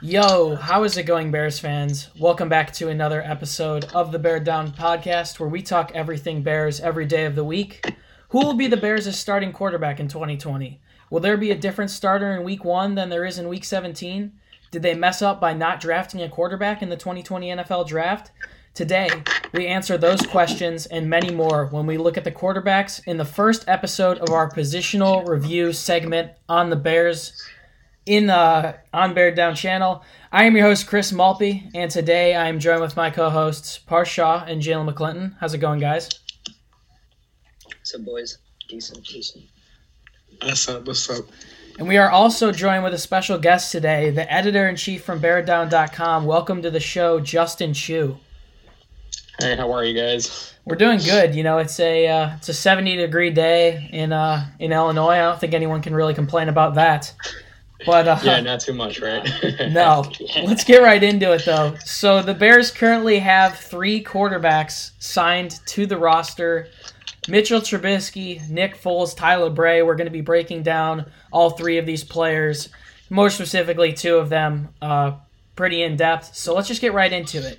Yo, how is it going, Bears fans? Welcome back to another episode of the Bear Down podcast where we talk everything Bears every day of the week. Who will be the Bears' starting quarterback in 2020? Will there be a different starter in week one than there is in week 17? Did they mess up by not drafting a quarterback in the 2020 NFL draft? Today, we answer those questions and many more when we look at the quarterbacks in the first episode of our positional review segment on the Bears in the on Bear Down channel. I am your host Chris Malpe, and today I am joined with my co-hosts Parth Shaw and Jalen McClinton. How's it going, guys? What's up, boys? Decent, decent. What's up? What's up? And we are also joined with a special guest today, the editor in chief from BearDown.com. Welcome to the show, Justin Chu. Hey, how are you guys? We're doing good. You know, it's a uh, it's a 70 degree day in uh, in Illinois. I don't think anyone can really complain about that. But uh, yeah, not too much, right? no. Let's get right into it though. So the Bears currently have three quarterbacks signed to the roster. Mitchell Trubisky, Nick Foles, Tyler Bray. We're going to be breaking down all three of these players, more specifically two of them, uh, pretty in depth. So let's just get right into it.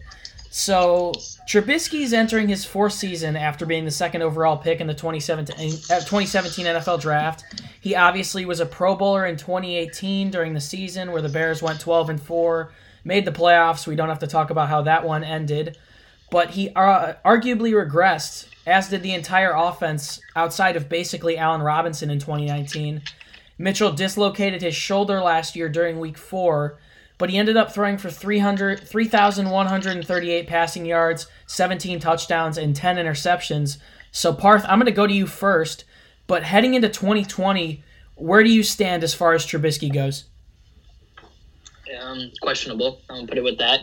So Trubisky's entering his fourth season after being the second overall pick in the 2017, uh, 2017 NFL Draft. He obviously was a Pro Bowler in 2018 during the season where the Bears went 12 and four, made the playoffs. We don't have to talk about how that one ended, but he uh, arguably regressed, as did the entire offense outside of basically Allen Robinson in 2019. Mitchell dislocated his shoulder last year during Week Four but he ended up throwing for 300, 3,138 passing yards, 17 touchdowns, and 10 interceptions. So, Parth, I'm going to go to you first. But heading into 2020, where do you stand as far as Trubisky goes? Um, questionable. I'll put it with that.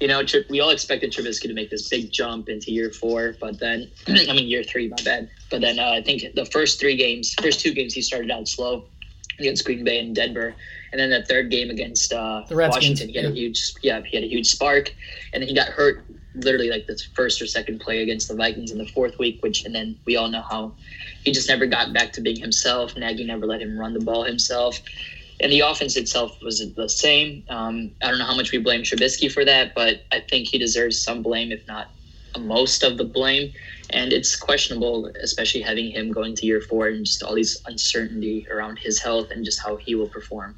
You know, we all expected Trubisky to make this big jump into year four, but then, I mean, year three, my bad. But then uh, I think the first three games, first two games, he started out slow against Green Bay and Denver. And then the third game against uh, Washington, he had yeah. a huge yeah he had a huge spark, and then he got hurt literally like the first or second play against the Vikings in the fourth week, which and then we all know how he just never got back to being himself. Nagy never let him run the ball himself. And the offense itself was the same. Um, I don't know how much we blame Trubisky for that, but I think he deserves some blame, if not most of the blame. And it's questionable, especially having him going to year four and just all these uncertainty around his health and just how he will perform.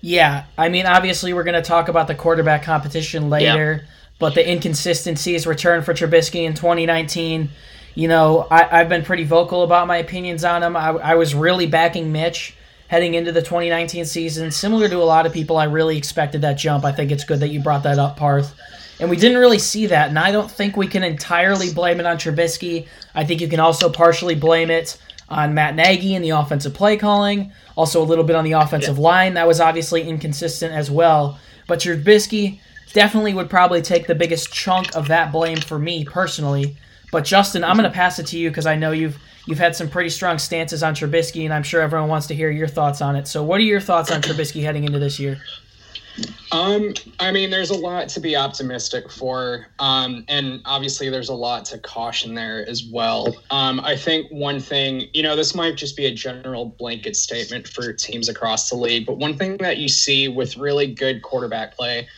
Yeah, I mean, obviously, we're going to talk about the quarterback competition later, yeah. but the inconsistencies return for Trubisky in 2019. You know, I, have been pretty vocal about my opinions on him. I, I was really backing Mitch heading into the 2019 season. Similar to a lot of people, I really expected that jump. I think it's good that you brought that up, Parth. And we didn't really see that, and I don't think we can entirely blame it on Trubisky. I think you can also partially blame it on Matt Nagy and the offensive play calling, also a little bit on the offensive yeah. line. That was obviously inconsistent as well. But Trubisky definitely would probably take the biggest chunk of that blame for me personally. But Justin, I'm going to pass it to you because I know you've you've had some pretty strong stances on Trubisky, and I'm sure everyone wants to hear your thoughts on it. So, what are your thoughts on Trubisky heading into this year? Um, I mean, there's a lot to be optimistic for, um, and obviously there's a lot to caution there as well. Um, I think one thing, you know, this might just be a general blanket statement for teams across the league, but one thing that you see with really good quarterback play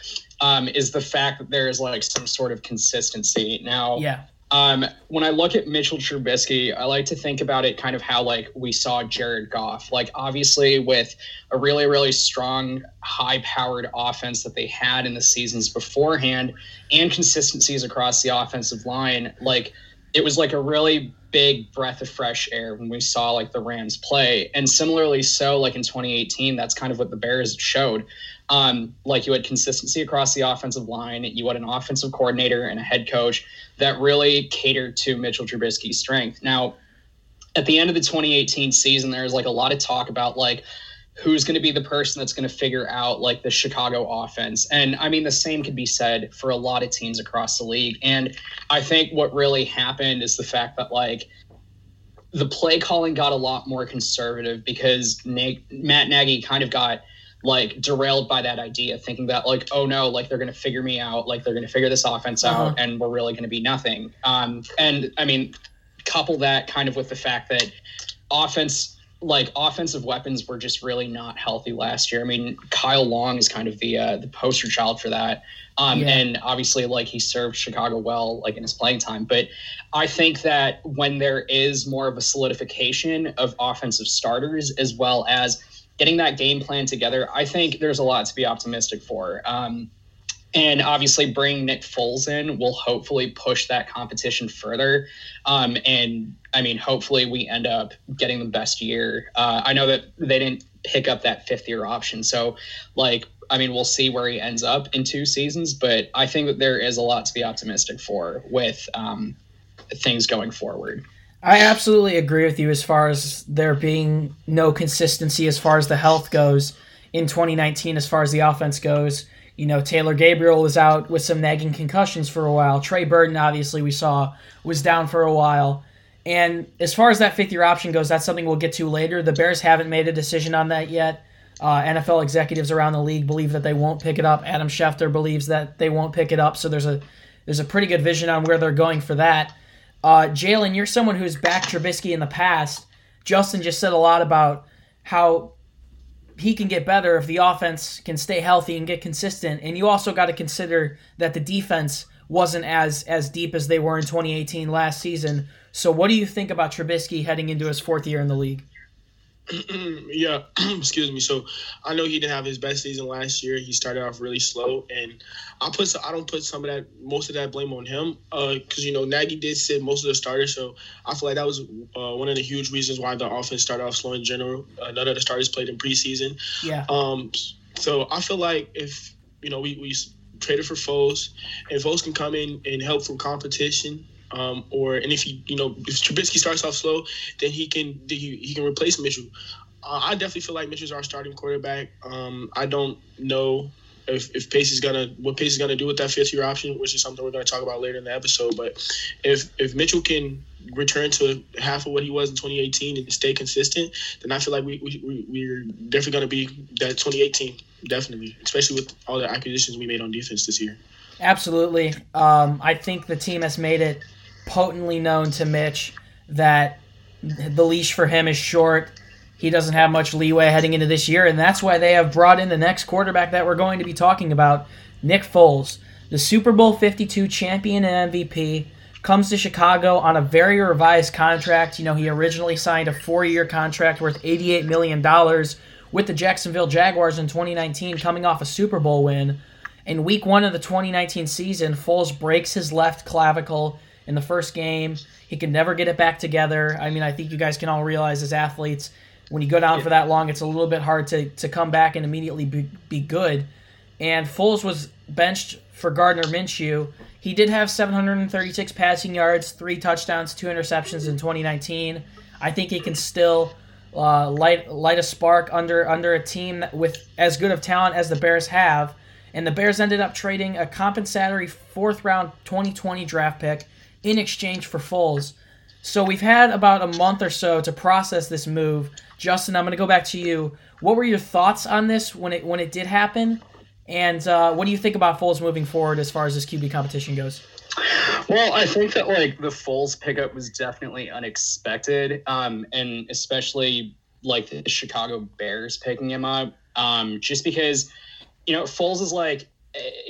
um, is the fact that there is like some sort of consistency. Now, yeah. Um, when I look at Mitchell Trubisky, I like to think about it kind of how like we saw Jared Goff. Like obviously with a really really strong, high-powered offense that they had in the seasons beforehand, and consistencies across the offensive line, like it was like a really big breath of fresh air when we saw like the Rams play. And similarly, so like in 2018, that's kind of what the Bears showed. Um, like you had consistency across the offensive line, you had an offensive coordinator and a head coach that really catered to Mitchell Trubisky's strength. Now, at the end of the 2018 season, there was like a lot of talk about like who's going to be the person that's going to figure out like the Chicago offense. And I mean, the same could be said for a lot of teams across the league. And I think what really happened is the fact that like the play calling got a lot more conservative because Nate, Matt Nagy kind of got like derailed by that idea, thinking that like, oh no, like they're going to figure me out, like they're going to figure this offense uh-huh. out, and we're really going to be nothing. Um, and I mean, couple that kind of with the fact that offense like offensive weapons were just really not healthy last year. I mean, Kyle Long is kind of the uh, the poster child for that. Um, yeah. And obviously, like he served Chicago well, like in his playing time. But I think that when there is more of a solidification of offensive starters, as well as getting that game plan together, I think there's a lot to be optimistic for. Um, and obviously, bringing Nick Foles in will hopefully push that competition further. Um, and I mean, hopefully, we end up getting the best year. Uh, I know that they didn't pick up that fifth year option, so like I mean, we'll see where he ends up in two seasons, but I think that there is a lot to be optimistic for with um, things going forward. I absolutely agree with you as far as there being no consistency as far as the health goes in 2019, as far as the offense goes. You know, Taylor Gabriel was out with some nagging concussions for a while. Trey Burton, obviously, we saw was down for a while. And as far as that fifth year option goes, that's something we'll get to later. The Bears haven't made a decision on that yet. Uh, NFL executives around the league believe that they won't pick it up. Adam Schefter believes that they won't pick it up. So there's a there's a pretty good vision on where they're going for that. Uh, Jalen, you're someone who's backed Trubisky in the past. Justin just said a lot about how he can get better if the offense can stay healthy and get consistent. And you also got to consider that the defense wasn't as as deep as they were in 2018 last season. So what do you think about Trubisky heading into his fourth year in the league? yeah, excuse me. So I know he didn't have his best season last year. He started off really slow, and I put I don't put some of that most of that blame on him because uh, you know Nagy did sit most of the starters, so I feel like that was uh, one of the huge reasons why the offense started off slow in general. Uh, none of the starters played in preseason. Yeah. Um. So I feel like if you know we we traded for Foles, and Foles can come in and help from competition um, or and if he, you know, if Trubisky starts off slow, then he can he, he can replace Mitchell. Uh, I definitely feel like Mitchell's our starting quarterback. Um, I don't know if, if Pace is gonna what Pace is gonna do with that fifth year option, which is something we're gonna talk about later in the episode. But if if Mitchell can return to half of what he was in 2018 and stay consistent, then I feel like we, we, we're definitely gonna be that 2018, definitely, especially with all the acquisitions we made on defense this year. Absolutely. Um, I think the team has made it potently known to Mitch that the leash for him is short. He doesn't have much leeway heading into this year, and that's why they have brought in the next quarterback that we're going to be talking about, Nick Foles, the Super Bowl 52 champion and MVP, comes to Chicago on a very revised contract. You know, he originally signed a four-year contract worth $88 million with the Jacksonville Jaguars in 2019, coming off a Super Bowl win. In week one of the 2019 season, Foles breaks his left clavicle in the first game. He could never get it back together. I mean, I think you guys can all realize as athletes, when you go down for that long, it's a little bit hard to, to come back and immediately be, be good. And Foles was benched for Gardner Minshew. He did have 736 passing yards, three touchdowns, two interceptions in 2019. I think he can still uh, light light a spark under under a team with as good of talent as the Bears have. And the Bears ended up trading a compensatory fourth round 2020 draft pick in exchange for Foles. So we've had about a month or so to process this move. Justin, I'm going to go back to you. What were your thoughts on this when it when it did happen, and uh, what do you think about Foles moving forward as far as this QB competition goes? Well, I think that like the Foles pickup was definitely unexpected, um, and especially like the Chicago Bears picking him up, um, just because you know Foles is like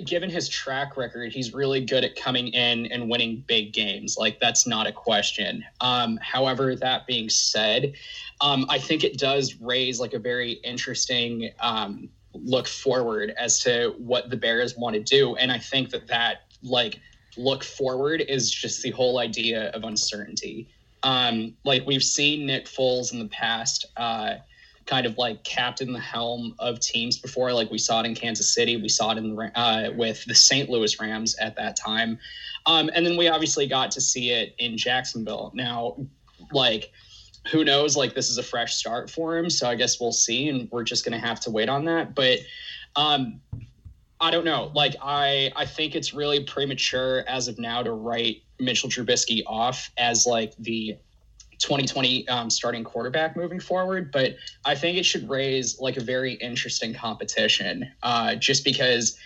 given his track record, he's really good at coming in and winning big games. Like that's not a question. Um, however, that being said, um, I think it does raise like a very interesting um, look forward as to what the Bears want to do, and I think that that like look forward is just the whole idea of uncertainty. Um, like we've seen Nick Foles in the past. Uh, kind of like captain the helm of teams before. Like we saw it in Kansas City, we saw it in the uh, with the St. Louis Rams at that time, um, and then we obviously got to see it in Jacksonville. Now, like who knows? Like this is a fresh start for him, so I guess we'll see, and we're just gonna have to wait on that. But um, I don't know. Like I, I think it's really premature as of now to write Mitchell Trubisky off as like the 2020 um, starting quarterback moving forward. But I think it should raise like a very interesting competition uh, just because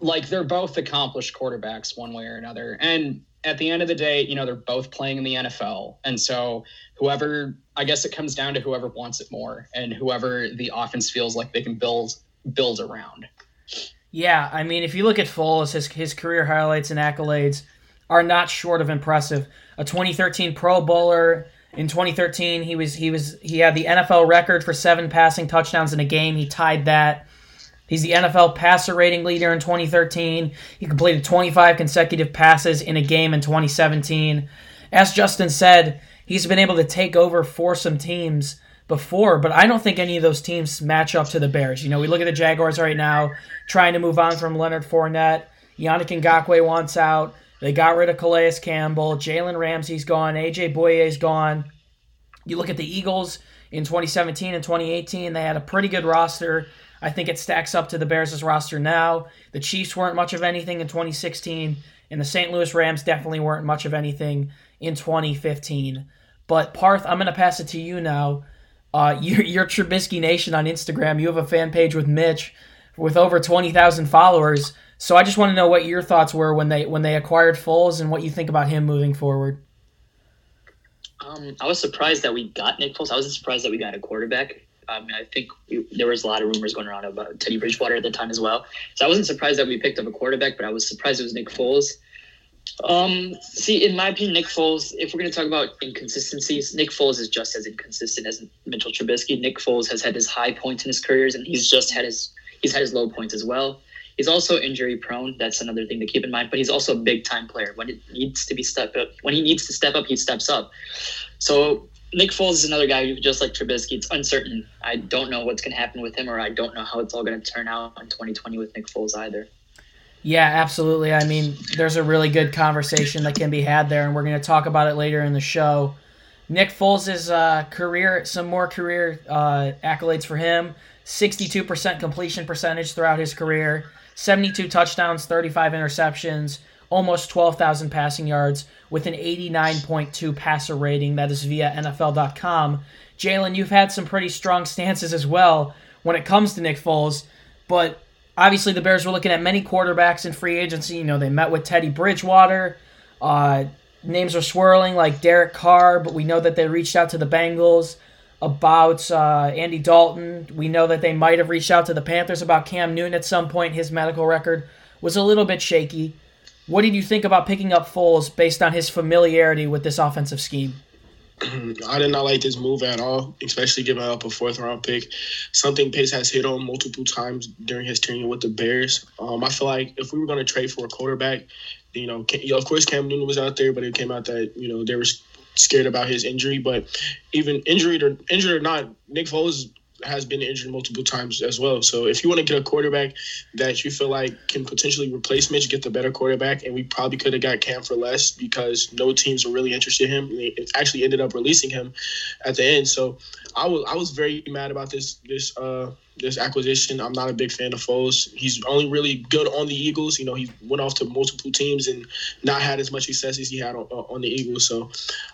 like they're both accomplished quarterbacks one way or another. And at the end of the day, you know, they're both playing in the NFL. And so whoever I guess it comes down to whoever wants it more and whoever the offense feels like they can build build around. Yeah, I mean, if you look at Foles, his his career highlights and accolades are not short of impressive. A 2013 Pro Bowler. In 2013, he was he was he had the NFL record for seven passing touchdowns in a game. He tied that. He's the NFL passer rating leader in 2013. He completed 25 consecutive passes in a game in 2017. As Justin said, he's been able to take over for some teams before, but I don't think any of those teams match up to the Bears. You know, we look at the Jaguars right now, trying to move on from Leonard Fournette. Yannick Ngakoue wants out. They got rid of Calais Campbell. Jalen Ramsey's gone. AJ Bouye's gone. You look at the Eagles in 2017 and 2018, they had a pretty good roster. I think it stacks up to the Bears' roster now. The Chiefs weren't much of anything in 2016, and the St. Louis Rams definitely weren't much of anything in 2015. But Parth, I'm going to pass it to you now. Uh, you're, you're Trubisky Nation on Instagram. You have a fan page with Mitch with over 20,000 followers. So I just want to know what your thoughts were when they when they acquired Foles and what you think about him moving forward. Um, I was surprised that we got Nick Foles. I wasn't surprised that we got a quarterback. I mean, I think we, there was a lot of rumors going around about Teddy Bridgewater at the time as well. So I wasn't surprised that we picked up a quarterback, but I was surprised it was Nick Foles. Um, see, in my opinion, Nick Foles, if we're going to talk about inconsistencies, Nick Foles is just as inconsistent as Mitchell Trubisky. Nick Foles has had his high points in his careers, and he's just had his he's had his low points as well. He's also injury prone. That's another thing to keep in mind. But he's also a big time player. When it needs to be step up, when he needs to step up, he steps up. So Nick Foles is another guy who, just like Trubisky, it's uncertain. I don't know what's going to happen with him, or I don't know how it's all going to turn out in 2020 with Nick Foles either. Yeah, absolutely. I mean, there's a really good conversation that can be had there, and we're going to talk about it later in the show. Nick Foles' uh, career, some more career uh, accolades for him 62% completion percentage throughout his career, 72 touchdowns, 35 interceptions, almost 12,000 passing yards with an 89.2 passer rating. That is via NFL.com. Jalen, you've had some pretty strong stances as well when it comes to Nick Foles, but obviously the Bears were looking at many quarterbacks in free agency. You know, they met with Teddy Bridgewater. Uh, names are swirling like Derek Carr, but we know that they reached out to the Bengals about uh, Andy Dalton. We know that they might have reached out to the Panthers about Cam Newton at some point. His medical record was a little bit shaky. What did you think about picking up Foles based on his familiarity with this offensive scheme? I did not like this move at all, especially giving up a fourth round pick. Something Pace has hit on multiple times during his tenure with the Bears. Um, I feel like if we were going to trade for a quarterback, you know, of course Cam Newton was out there, but it came out that you know there was scared about his injury. But even injured or injured or not, Nick Foles has been injured multiple times as well. So if you want to get a quarterback that you feel like can potentially replace Mitch, get the better quarterback, and we probably could have got Cam for less because no teams were really interested in him. It actually ended up releasing him at the end. So I was I was very mad about this this uh this acquisition. I'm not a big fan of Foles. He's only really good on the Eagles. You know, he went off to multiple teams and not had as much success as he had on, on the Eagles. So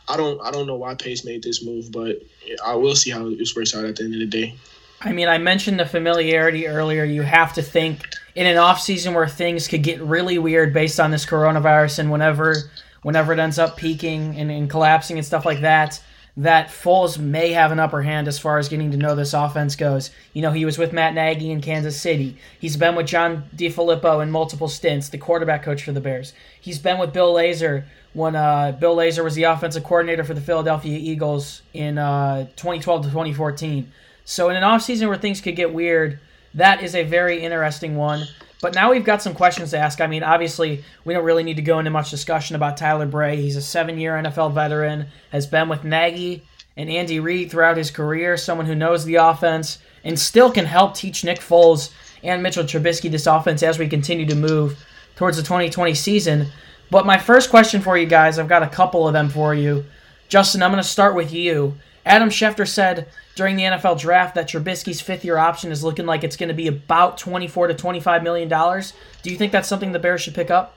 I don't I don't know why Pace made this move, but I will see how this works out at the end of the day. I mean, I mentioned the familiarity earlier. You have to think in an off season where things could get really weird based on this coronavirus and whenever whenever it ends up peaking and, and collapsing and stuff like that that Foles may have an upper hand as far as getting to know this offense goes. You know, he was with Matt Nagy in Kansas City. He's been with John DeFilippo in multiple stints, the quarterback coach for the Bears. He's been with Bill Lazor when uh, Bill Lazor was the offensive coordinator for the Philadelphia Eagles in uh, 2012 to 2014. So in an offseason where things could get weird, that is a very interesting one. But now we've got some questions to ask. I mean, obviously, we don't really need to go into much discussion about Tyler Bray. He's a seven year NFL veteran, has been with Nagy and Andy Reid throughout his career, someone who knows the offense and still can help teach Nick Foles and Mitchell Trubisky this offense as we continue to move towards the 2020 season. But my first question for you guys, I've got a couple of them for you. Justin, I'm going to start with you. Adam Schefter said during the NFL draft that Trubisky's fifth year option is looking like it's going to be about 24 to 25 million dollars. Do you think that's something the Bears should pick up?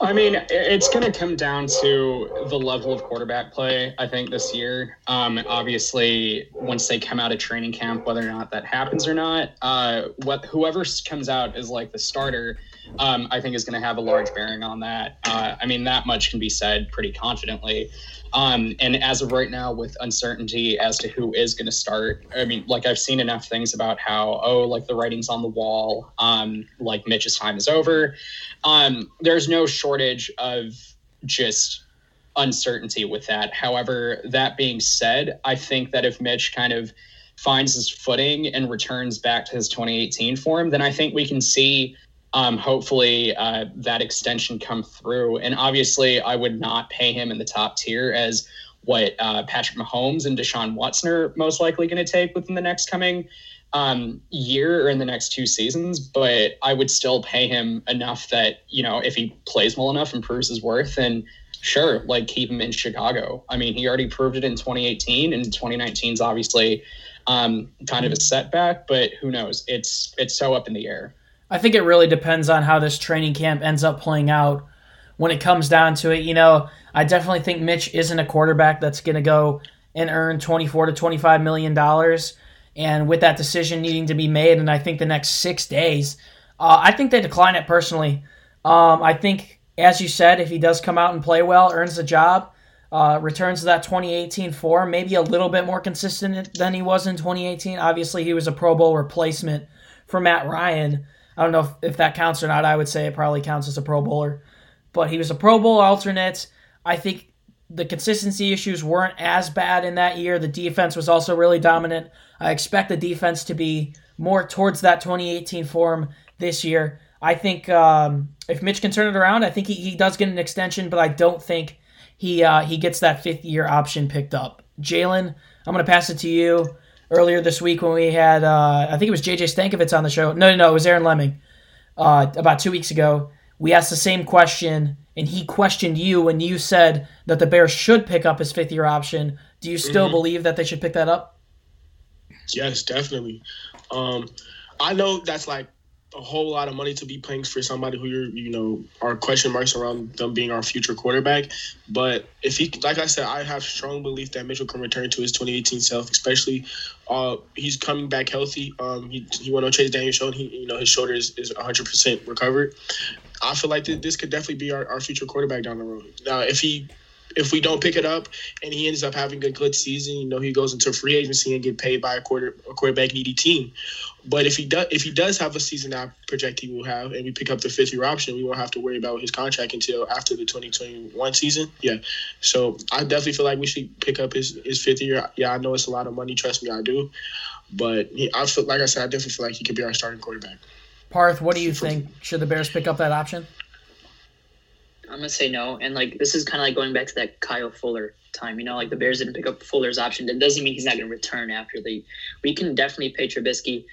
I mean, it's going to come down to the level of quarterback play, I think, this year. Um, obviously, once they come out of training camp, whether or not that happens or not, uh, what whoever comes out as like the starter, um, I think is going to have a large bearing on that. Uh, I mean, that much can be said pretty confidently. Um, and as of right now, with uncertainty as to who is going to start, I mean, like I've seen enough things about how, oh, like the writing's on the wall, um, like Mitch's time is over. Um, there's no shortage of just uncertainty with that. However, that being said, I think that if Mitch kind of finds his footing and returns back to his 2018 form, then I think we can see um, hopefully uh, that extension come through. And obviously, I would not pay him in the top tier as what uh, Patrick Mahomes and Deshaun Watson are most likely going to take within the next coming um, year or in the next two seasons. But I would still pay him enough that you know if he plays well enough and proves his worth, and sure, like keep him in Chicago. I mean, he already proved it in 2018, and 2019 is obviously um, kind of a setback. But who knows? It's it's so up in the air. I think it really depends on how this training camp ends up playing out when it comes down to it. You know, I definitely think Mitch isn't a quarterback that's going to go and earn 24 to 25 million dollars. And with that decision needing to be made, and I think the next six days, uh, I think they decline it personally. Um, I think, as you said, if he does come out and play well, earns the job, uh, returns to that 2018 form, maybe a little bit more consistent than he was in 2018. Obviously, he was a Pro Bowl replacement for Matt Ryan. I don't know if, if that counts or not. I would say it probably counts as a Pro Bowler. But he was a Pro Bowl alternate. I think the consistency issues weren't as bad in that year. The defense was also really dominant. I expect the defense to be more towards that 2018 form this year. I think um, if Mitch can turn it around, I think he, he does get an extension, but I don't think he uh, he gets that fifth year option picked up. Jalen, I'm going to pass it to you earlier this week when we had, uh, I think it was JJ Stankevitz on the show. No, no, no, it was Aaron Leming uh, about two weeks ago. We asked the same question, and he questioned you when you said that the Bears should pick up his fifth year option. Do you still mm-hmm. believe that they should pick that up? Yes, definitely. Um, I know that's like a whole lot of money to be paying for somebody who you're, you know, are question marks around them being our future quarterback. But if he, like I said, I have strong belief that Mitchell can return to his 2018 self, especially uh, he's coming back healthy. Um, he, he went on Chase Daniel show and he, you know, his shoulder is, is 100% recovered. I feel like this could definitely be our, our future quarterback down the road. Now, if he if we don't pick it up and he ends up having a good season, you know, he goes into free agency and get paid by a quarter a quarterback needy team. But if he does if he does have a season I project he will have and we pick up the fifth year option, we won't have to worry about his contract until after the twenty twenty one season. Yeah. So I definitely feel like we should pick up his, his fifth year. Yeah, I know it's a lot of money, trust me, I do. But he, I feel like I said, I definitely feel like he could be our starting quarterback. Parth, what do you think? Should the Bears pick up that option? I'm gonna say no. And like this is kind of like going back to that Kyle Fuller time. You know, like the Bears didn't pick up Fuller's option. That doesn't mean he's not gonna return after the. We can definitely pay Trubisky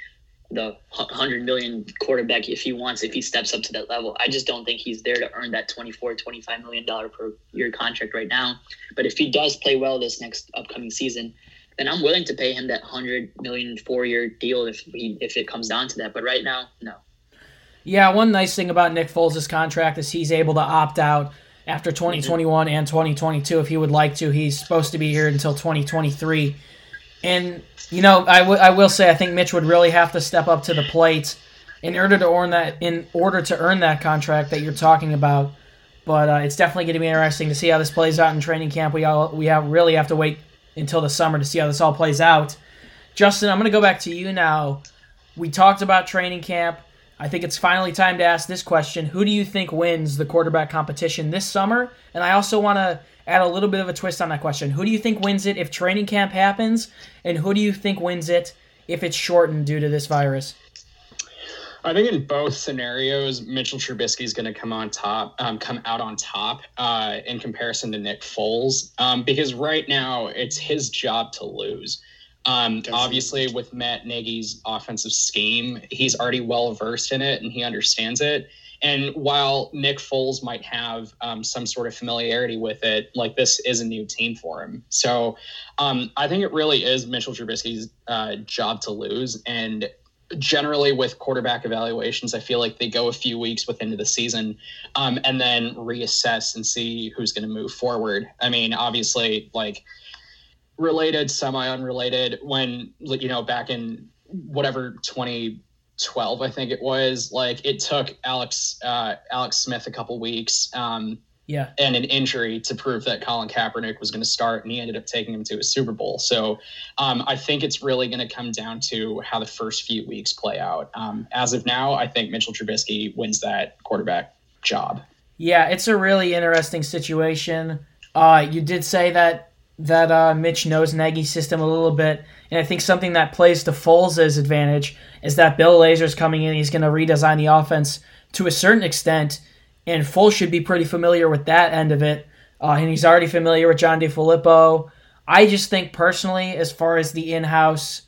the hundred million quarterback if he wants if he steps up to that level. I just don't think he's there to earn that 24 25 million dollar per year contract right now. But if he does play well this next upcoming season, then I'm willing to pay him that 100 million four year deal if he if it comes down to that. But right now, no. Yeah, one nice thing about Nick Foles' contract is he's able to opt out after 2021 and 2022 if he would like to. He's supposed to be here until 2023. And, you know, I, w- I will say I think Mitch would really have to step up to the plate in order to earn that in order to earn that contract that you're talking about. But uh, it's definitely going to be interesting to see how this plays out in training camp. We all we have really have to wait until the summer to see how this all plays out. Justin, I'm going to go back to you now. We talked about training camp. I think it's finally time to ask this question. Who do you think wins the quarterback competition this summer? And I also want to add a little bit of a twist on that question. Who do you think wins it if training camp happens? And who do you think wins it if it's shortened due to this virus? I think in both scenarios, Mitchell Trubisky is going to come on top, um, come out on top uh, in comparison to Nick Foles, um, because right now it's his job to lose. Um, obviously, with Matt Nagy's offensive scheme, he's already well versed in it and he understands it. And while Nick Foles might have um, some sort of familiarity with it, like this is a new team for him. So um, I think it really is Mitchell Trubisky's uh, job to lose. And generally with quarterback evaluations, I feel like they go a few weeks within the season um, and then reassess and see who's going to move forward. I mean, obviously, like related, semi unrelated, when, you know, back in whatever 2012, I think it was, like it took Alex, uh, Alex Smith a couple weeks. Um, yeah. And an injury to prove that Colin Kaepernick was going to start, and he ended up taking him to a Super Bowl. So um, I think it's really going to come down to how the first few weeks play out. Um, as of now, I think Mitchell Trubisky wins that quarterback job. Yeah, it's a really interesting situation. Uh, you did say that that uh, Mitch knows Nagy's system a little bit, and I think something that plays to Foles' advantage is that Bill Lazor's coming in. He's going to redesign the offense to a certain extent and Foles should be pretty familiar with that end of it. Uh, and he's already familiar with John DeFilippo. I just think personally, as far as the in-house,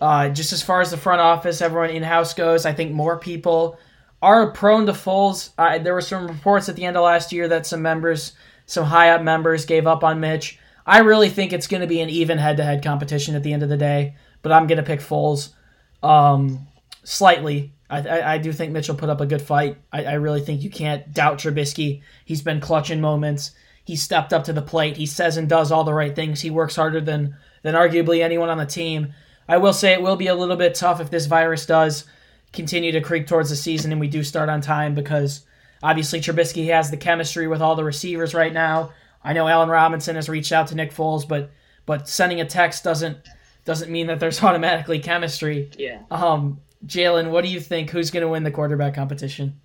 uh, just as far as the front office, everyone in-house goes, I think more people are prone to Foles. There were some reports at the end of last year that some members, some high-up members, gave up on Mitch. I really think it's going to be an even head-to-head competition at the end of the day, but I'm going to pick Foles um, slightly I, I, I, do think Mitchell put up a good fight. I, I really think you can't doubt Trubisky. He's been clutch in moments. He stepped up to the plate. He says and does all the right things. He works harder than than arguably anyone on the team. I will say it will be a little bit tough if this virus does continue to creep towards the season and we do start on time because obviously Trubisky has the chemistry with all the receivers right now. I know Allen Robinson has reached out to Nick Foles, but but sending a text doesn't doesn't mean that there's automatically chemistry. Yeah. Um, Jalen, what do you think? Who's going to win the quarterback competition?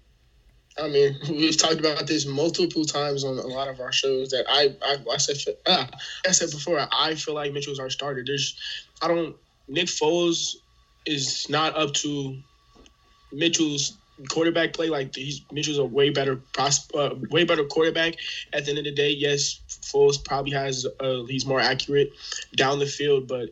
I mean, we've talked about this multiple times on a lot of our shows. That I, I, I said, ah, I said before, I feel like Mitchell's our starter. There's, I don't. Nick Foles is not up to Mitchell's quarterback play. Like he's Mitchell's a way better pros, uh, way better quarterback. At the end of the day, yes, Foles probably has. Uh, he's more accurate down the field, but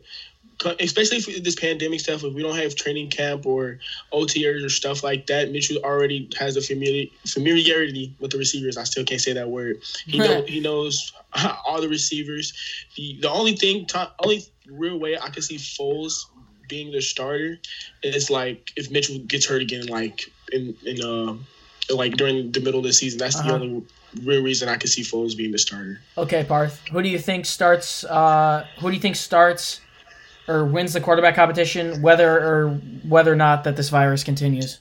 especially for this pandemic stuff, if we don't have training camp or OTAs or stuff like that, Mitchell already has a familiar, familiarity with the receivers. I still can't say that word. He know, he knows all the receivers. The the only thing, only real way I can see Foles being the starter is like if Mitchell gets hurt again, like in in uh like during the middle of the season. That's uh-huh. the only real reason I could see Foles being the starter. Okay, Parth. Who do you think starts? Uh, who do you think starts? or wins the quarterback competition, whether or whether or not that this virus continues?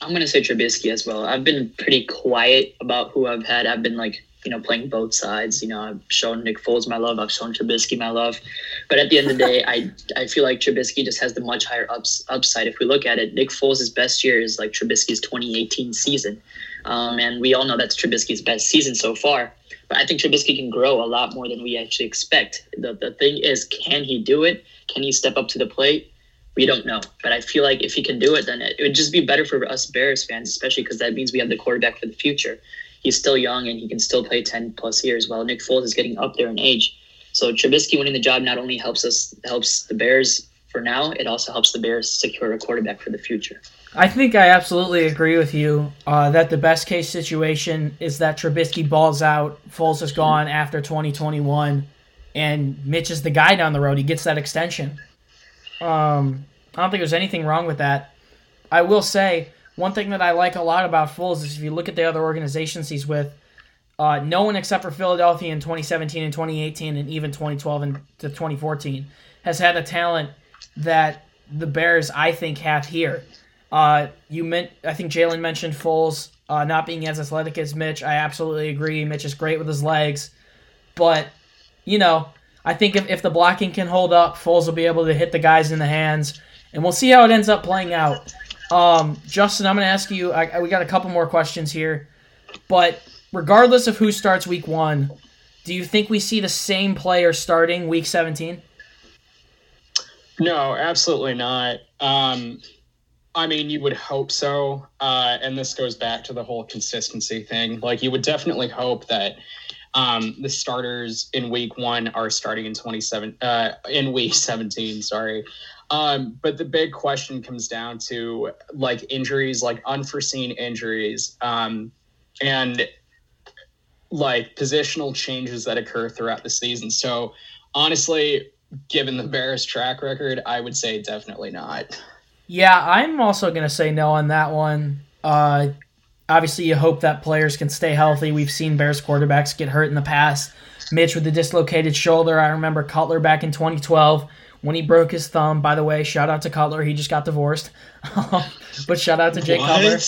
I'm gonna say Trubisky as well. I've been pretty quiet about who I've had. I've been like you know playing both sides. You know, I've shown Nick Foles my love. I've shown Trubisky my love. But at the end of the day, I I feel like Trubisky just has the much higher ups, upside. If we look at it, Nick Foles' best year is like Trubisky's 2018 season, um, and we all know that's Trubisky's best season so far. But I think Trubisky can grow a lot more than we actually expect. The the thing is, can he do it? Can he step up to the plate? We don't know. But I feel like if he can do it, then it, would just be better for us Bears fans, especially because that means we have the quarterback for the future. He's still young and he can still play 10 plus years while Nick Foles is getting up there in age. So Trubisky winning the job not only helps us helps the Bears for now, it also helps the Bears secure a quarterback for the future. I think I absolutely agree with you uh, that the best case situation is that Trubisky balls out, Foles is gone after 2021, and Mitch is the guy down the road. He gets that extension. Um, I don't think there's anything wrong with that. I will say one thing that I like a lot about Foles is if you look at the other organizations he's with, uh, no one except for Philadelphia in 2017 and 2018 and even 2012 and to 2014 has had the talent that the Bears I think have here. Uh, you meant I think Jalen mentioned Foles uh, not being as athletic as Mitch. I absolutely agree. Mitch is great with his legs, but you know, I think if, if the blocking can hold up, Foles will be able to hit the guys in the hands, and we'll see how it ends up playing out. Um, Justin, I'm going to ask you. I, we got a couple more questions here, but regardless of who starts Week One, do you think we see the same player starting Week 17? No, absolutely not. Um, I mean, you would hope so, uh, and this goes back to the whole consistency thing. Like, you would definitely hope that um, the starters in week one are starting in 27 uh, in week 17. Sorry. Um, but the big question comes down to like injuries, like unforeseen injuries, um, and like positional changes that occur throughout the season. So honestly, given the Bears track record, I would say definitely not. Yeah, I'm also going to say no on that one. Uh, obviously, you hope that players can stay healthy. We've seen Bears quarterbacks get hurt in the past. Mitch with the dislocated shoulder. I remember Cutler back in 2012 when he broke his thumb. By the way, shout out to Cutler. He just got divorced. but shout out to Jake what? Cutler.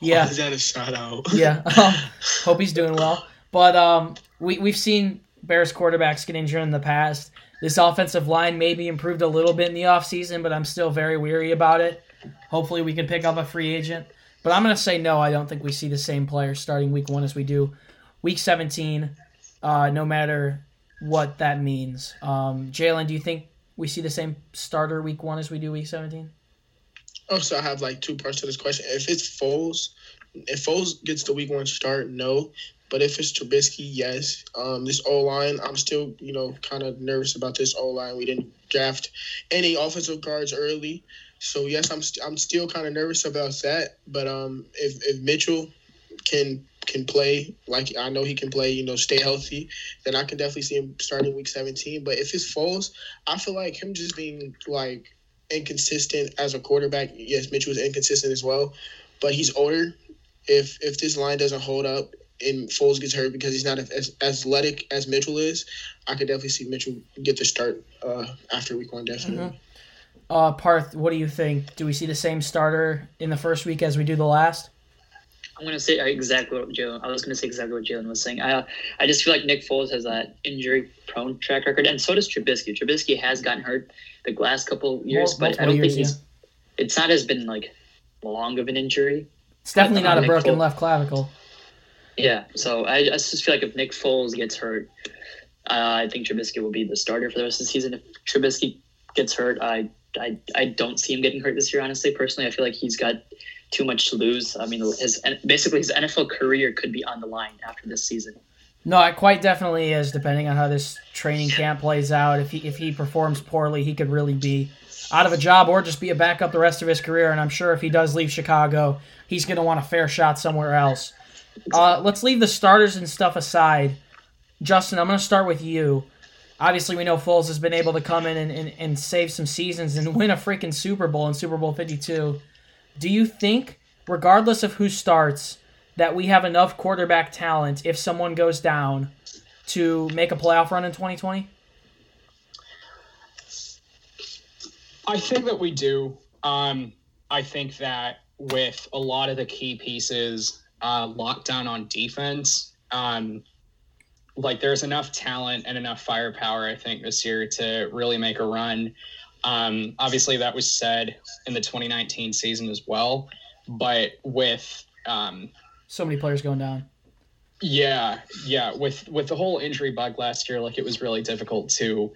Yeah. Why is that a shout out? yeah. Um, hope he's doing well. But um, we, we've seen Bears quarterbacks get injured in the past. This offensive line maybe improved a little bit in the offseason, but I'm still very weary about it. Hopefully, we can pick up a free agent. But I'm going to say no. I don't think we see the same players starting week one as we do week 17, uh, no matter what that means. Um, Jalen, do you think we see the same starter week one as we do week 17? Oh, so I have like two parts to this question. If it's Foles, if Foles gets the week one start, no. But if it's Trubisky, yes. Um, this O line, I'm still, you know, kind of nervous about this O line. We didn't draft any offensive guards early, so yes, I'm st- I'm still kind of nervous about that. But um, if if Mitchell can can play like I know he can play, you know, stay healthy, then I can definitely see him starting week 17. But if it's Foles, I feel like him just being like inconsistent as a quarterback. Yes, Mitchell was inconsistent as well, but he's older. If if this line doesn't hold up and Foles gets hurt because he's not as athletic as Mitchell is, I could definitely see Mitchell get the start uh, after week one, definitely. Mm-hmm. Uh, Parth, what do you think? Do we see the same starter in the first week as we do the last? I'm gonna say exactly what Jalen. I was gonna say exactly what Jalen was saying. I I just feel like Nick Foles has that injury-prone track record, and so does Trubisky. Trubisky has gotten hurt the last couple years, but I don't years, think he's. Yeah. It's not as been like long of an injury. It's definitely not a Nick broken Foles. left clavicle. Yeah, so I, I just feel like if Nick Foles gets hurt, uh, I think Trubisky will be the starter for the rest of the season. If Trubisky gets hurt, I, I I don't see him getting hurt this year. Honestly, personally, I feel like he's got too much to lose. I mean, his basically his NFL career could be on the line after this season. No, it quite definitely is. Depending on how this training camp plays out, if he if he performs poorly, he could really be out of a job or just be a backup the rest of his career. And I'm sure if he does leave Chicago, he's going to want a fair shot somewhere else. Uh, let's leave the starters and stuff aside. Justin, I'm going to start with you. Obviously, we know Foles has been able to come in and, and, and save some seasons and win a freaking Super Bowl in Super Bowl 52. Do you think, regardless of who starts, that we have enough quarterback talent if someone goes down to make a playoff run in 2020? I think that we do. Um, I think that with a lot of the key pieces uh, locked down on defense, um, like there's enough talent and enough firepower, I think, this year to really make a run. Um, obviously, that was said in the 2019 season as well, but with um, so many players going down. Yeah, yeah. With with the whole injury bug last year, like it was really difficult to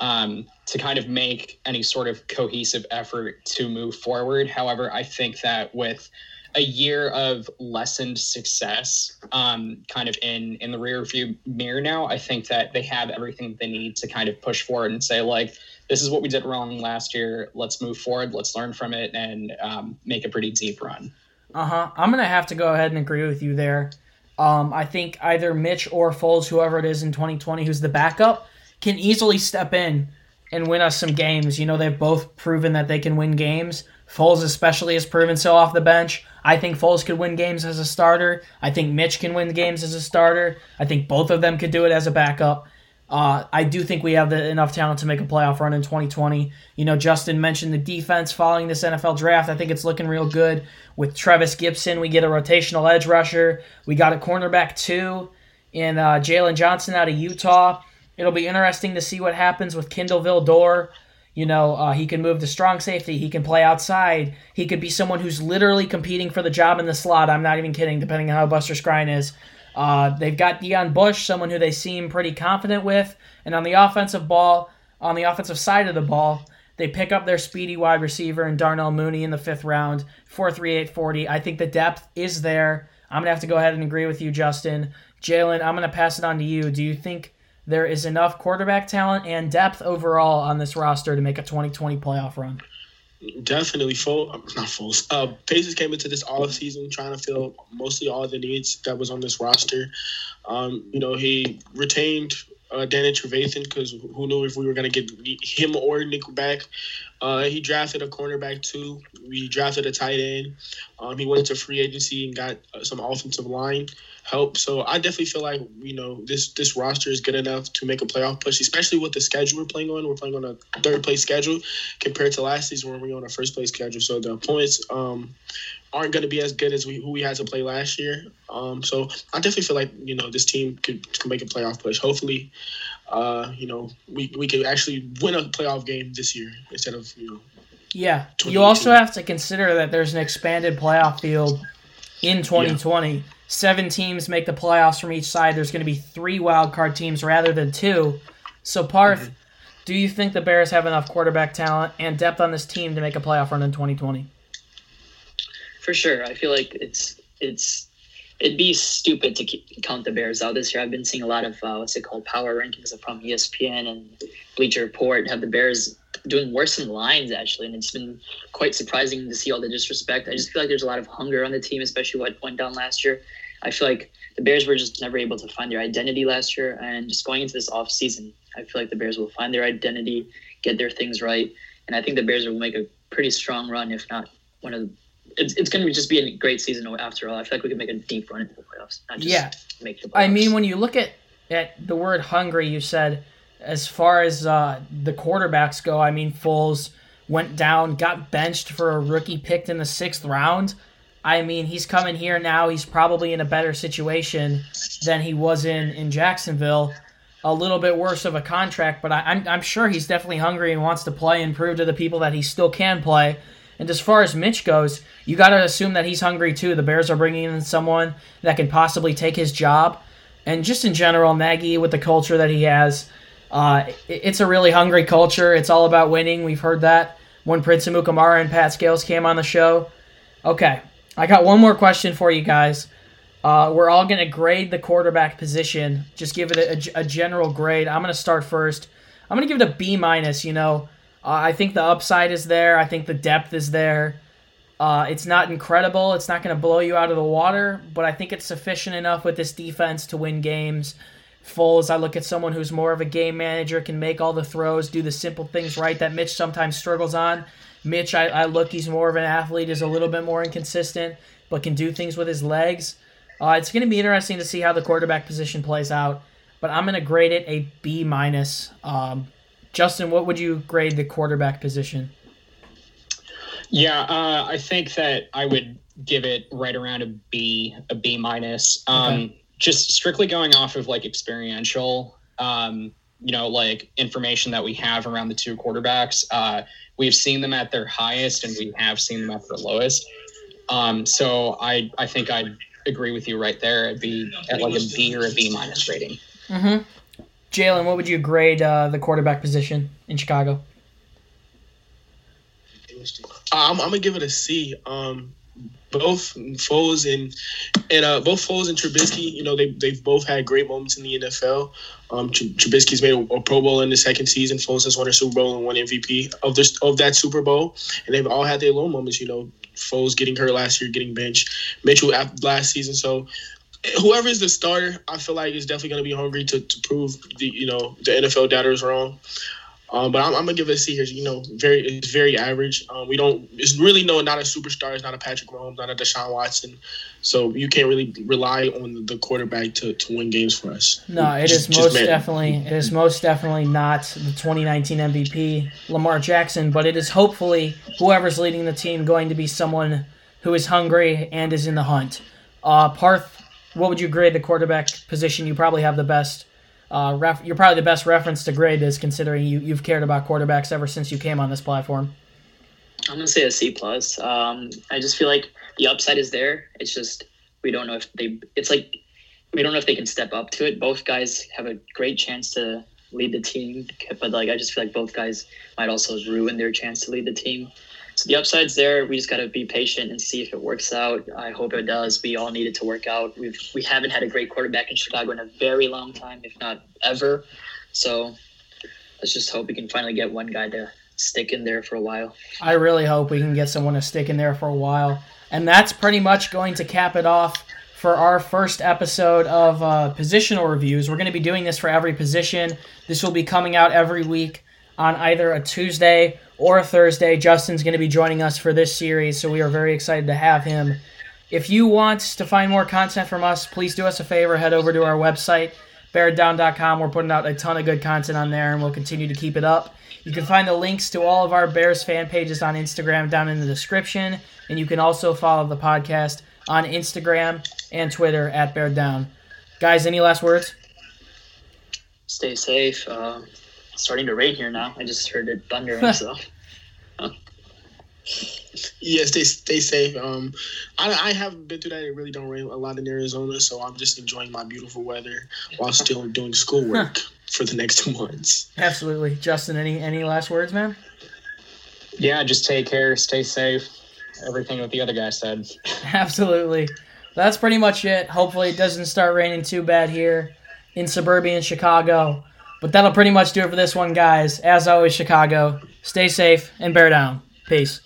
um, to kind of make any sort of cohesive effort to move forward. However, I think that with a year of lessened success um, kind of in in the rear view mirror now i think that they have everything they need to kind of push forward and say like this is what we did wrong last year let's move forward let's learn from it and um, make a pretty deep run uh-huh i'm gonna have to go ahead and agree with you there um, i think either mitch or foles whoever it is in 2020 who's the backup can easily step in and win us some games you know they've both proven that they can win games Foles especially has proven so off the bench. I think Foles could win games as a starter. I think Mitch can win games as a starter. I think both of them could do it as a backup. Uh, I do think we have the, enough talent to make a playoff run in 2020. You know, Justin mentioned the defense following this NFL draft. I think it's looking real good. With Trevis Gipson, we get a rotational edge rusher. We got a cornerback too in uh, Jaylon Johnson out of Utah. It'll be interesting to see what happens with Kindle Vildor. You know, uh, he can move to strong safety. He can play outside. He could be someone who's literally competing for the job in the slot. I'm not even kidding, depending on how Buster Skrine is. Uh, they've got Deon Bush, someone who they seem pretty confident with. And on the offensive ball, on the offensive side of the ball, they pick up their speedy wide receiver and Darnell Mooney in the fifth round, 4.3840. I think the depth is there. I'm to have to go ahead and agree with you, Justin. Jalen, I'm to pass it on to you. Do you think there is enough quarterback talent and depth overall on this roster to make a 2020 playoff run. Definitely full, not full. Uh, Pacers came into this off season trying to fill mostly all the needs that was on this roster. Um, you know, he retained uh, Danny Trevathan because who knew if we were going to get him or Nick back. Uh, he drafted a cornerback too. We drafted a tight end. Um, he went into free agency and got uh, some offensive line help. So I definitely feel like you know this this roster is good enough to make a playoff push, especially with the schedule we're playing on. We're playing on a third place schedule compared to last season when we were on a first place schedule. So the points um, aren't going to be as good as we who we had to play last year. Um, so I definitely feel like you know this team could, could make a playoff push. Hopefully, uh, you know we we could actually win a playoff game this year instead of you know. Yeah, you also have to consider that there's an expanded playoff field in 2020. Yeah. Seven teams make the playoffs from each side. There's going to be three wild card teams rather than two. So, Parth, mm-hmm. do you think the Bears have enough quarterback talent and depth on this team to make a playoff run in 2020? For sure, I feel like it's it's it'd be stupid to keep, count the Bears out this year. I've been seeing a lot of uh, what's it called power rankings from ESPN and Bleacher Report have the Bears doing worse than the actually, and it's been quite surprising to see all the disrespect. I just feel like there's a lot of hunger on the team, especially what went down last year. I feel like the Bears were just never able to find their identity last year, and just going into this off season, I feel like the Bears will find their identity, get their things right, and I think the Bears will make a pretty strong run, if not one of the it's, it's going to just be a great season after all. I feel like we can make a deep run into the playoffs. yeah. make the playoffs. I mean, when you look at, at the word hungry, you said as far as uh, the quarterbacks go, I mean, Foles went down, got benched for a rookie picked in the sixth round. I mean, he's coming here now. He's probably in a better situation than he was in, in Jacksonville. A little bit worse of a contract, but I, I'm, I'm sure he's definitely hungry and wants to play and prove to the people that he still can play. And as far as Mitch goes, you got to assume that he's hungry too. The Bears are bringing in someone that can possibly take his job. And just in general, Nagy, with the culture that he has, uh, it's a really hungry culture. It's all about winning. We've heard that when Prince Amukamara and Pat Scales came on the show. Okay, I got one more question for you guys. Uh, we're all going to grade the quarterback position. Just give it a, a general grade. I'm going to start first. I'm going to give it a B minus. You know, uh, I think the upside is there. I think the depth is there. Uh, it's not incredible. It's not going to blow you out of the water, but I think it's sufficient enough with this defense to win games. Foles, I look at someone who's more of a game manager, can make all the throws, do the simple things right that Mitch sometimes struggles on. Mitch, I, I look, he's more of an athlete, is a little bit more inconsistent, but can do things with his legs. Uh, it's going to be interesting to see how the quarterback position plays out, but I'm going to grade it a B minus. Um, Justin, what would you grade the quarterback position? Yeah, uh, I think that I would give it right around a B, a B minus. Um, okay. Just strictly going off of like experiential, um, you know, like information that we have around the two quarterbacks. Uh, we've seen them at their highest, and we have seen them at their lowest. Um, so I, I think I'd agree with you right there. It'd be at like a B or a B minus rating. Mm-hmm. Jalen, what would you grade uh, the quarterback position in Chicago? I'm, I'm gonna give it a C. Um, both Foles and and uh, both Foles and Trubisky, you know, they they've both had great moments in the NFL. Um, Trubisky's made a, a, Pro Bowl in the second season. Foles has won a Super Bowl and won MVP of this of that Super Bowl, and they've all had their low moments. You know, Foles getting hurt last year, getting benched, Mitchell last season. So whoever is the starter, I feel like is definitely going to be hungry to, to prove the you know the NFL doubters wrong. Um, but I'm, I'm, gonna give it a C here. You know, very it's very average. Um, we don't. It's really no, not a superstar. It's not a Patrick Mahomes, not a Deshaun Watson. So you can't really rely on the quarterback to, to win games for us. No, it just, is most definitely it is most definitely not the 2019 MVP Lamar Jackson, but it is hopefully whoever's leading the team going to be someone who is hungry and is in the hunt. Uh, Parth what would you grade the quarterback position? You probably have the best. Uh, ref- you're probably the best reference to grade this, considering you you've cared about quarterbacks ever since you came on this platform. I'm gonna say a C plus. Um, I just feel like the upside is there. It's just we don't know if they. It's like we don't know if they can step up to it. Both guys have a great chance to lead the team, but like I just feel like both guys might also ruin their chance to lead the team. So the upside's there. We just got to be patient and see if it works out. I hope it does. We all need it to work out. We've we haven't had a great quarterback in Chicago in a very long time, if not ever. So let's just hope we can finally get one guy to stick in there for a while. I really hope we can get someone to stick in there for a while. And that's pretty much going to cap it off for our first episode of uh, positional reviews. We're going to be doing this for every position. This will be coming out every week on either a Tuesday or a Thursday. Justin's going to be joining us for this series, so we are very excited to have him. If you want to find more content from us, please do us a favor. Head over to our website, beardown.com. We're putting out a ton of good content on there, and we'll continue to keep it up. You can find the links to all of our Bears fan pages on Instagram down in the description, and you can also follow the podcast on Instagram and Twitter at Bear Down. Guys, any last words? Stay safe. Um, Uh, starting to rain here now. I just heard it thundering. so Yes, stay stay safe. Um, I, I haven't been through that. It really don't rain a lot in Arizona, so I'm just enjoying my beautiful weather while still doing schoolwork for the next two months. Absolutely, Justin. Any any last words, man? Yeah, just take care, stay safe. Everything that the other guy said. Absolutely. That's pretty much it. Hopefully, it doesn't start raining too bad here in suburban Chicago. But that'll pretty much do it for this one, guys. As always, Chicago, stay safe and bear down. Peace.